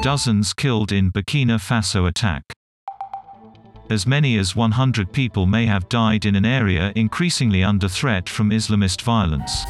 Dozens killed in Burkina Faso attack. As many as 100 people may have died in an area increasingly under threat from Islamist violence.